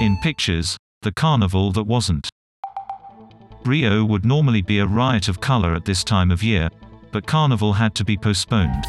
In pictures, the carnival that wasn't. Rio would normally be a riot of color at this time of year, but Carnival had to be postponed.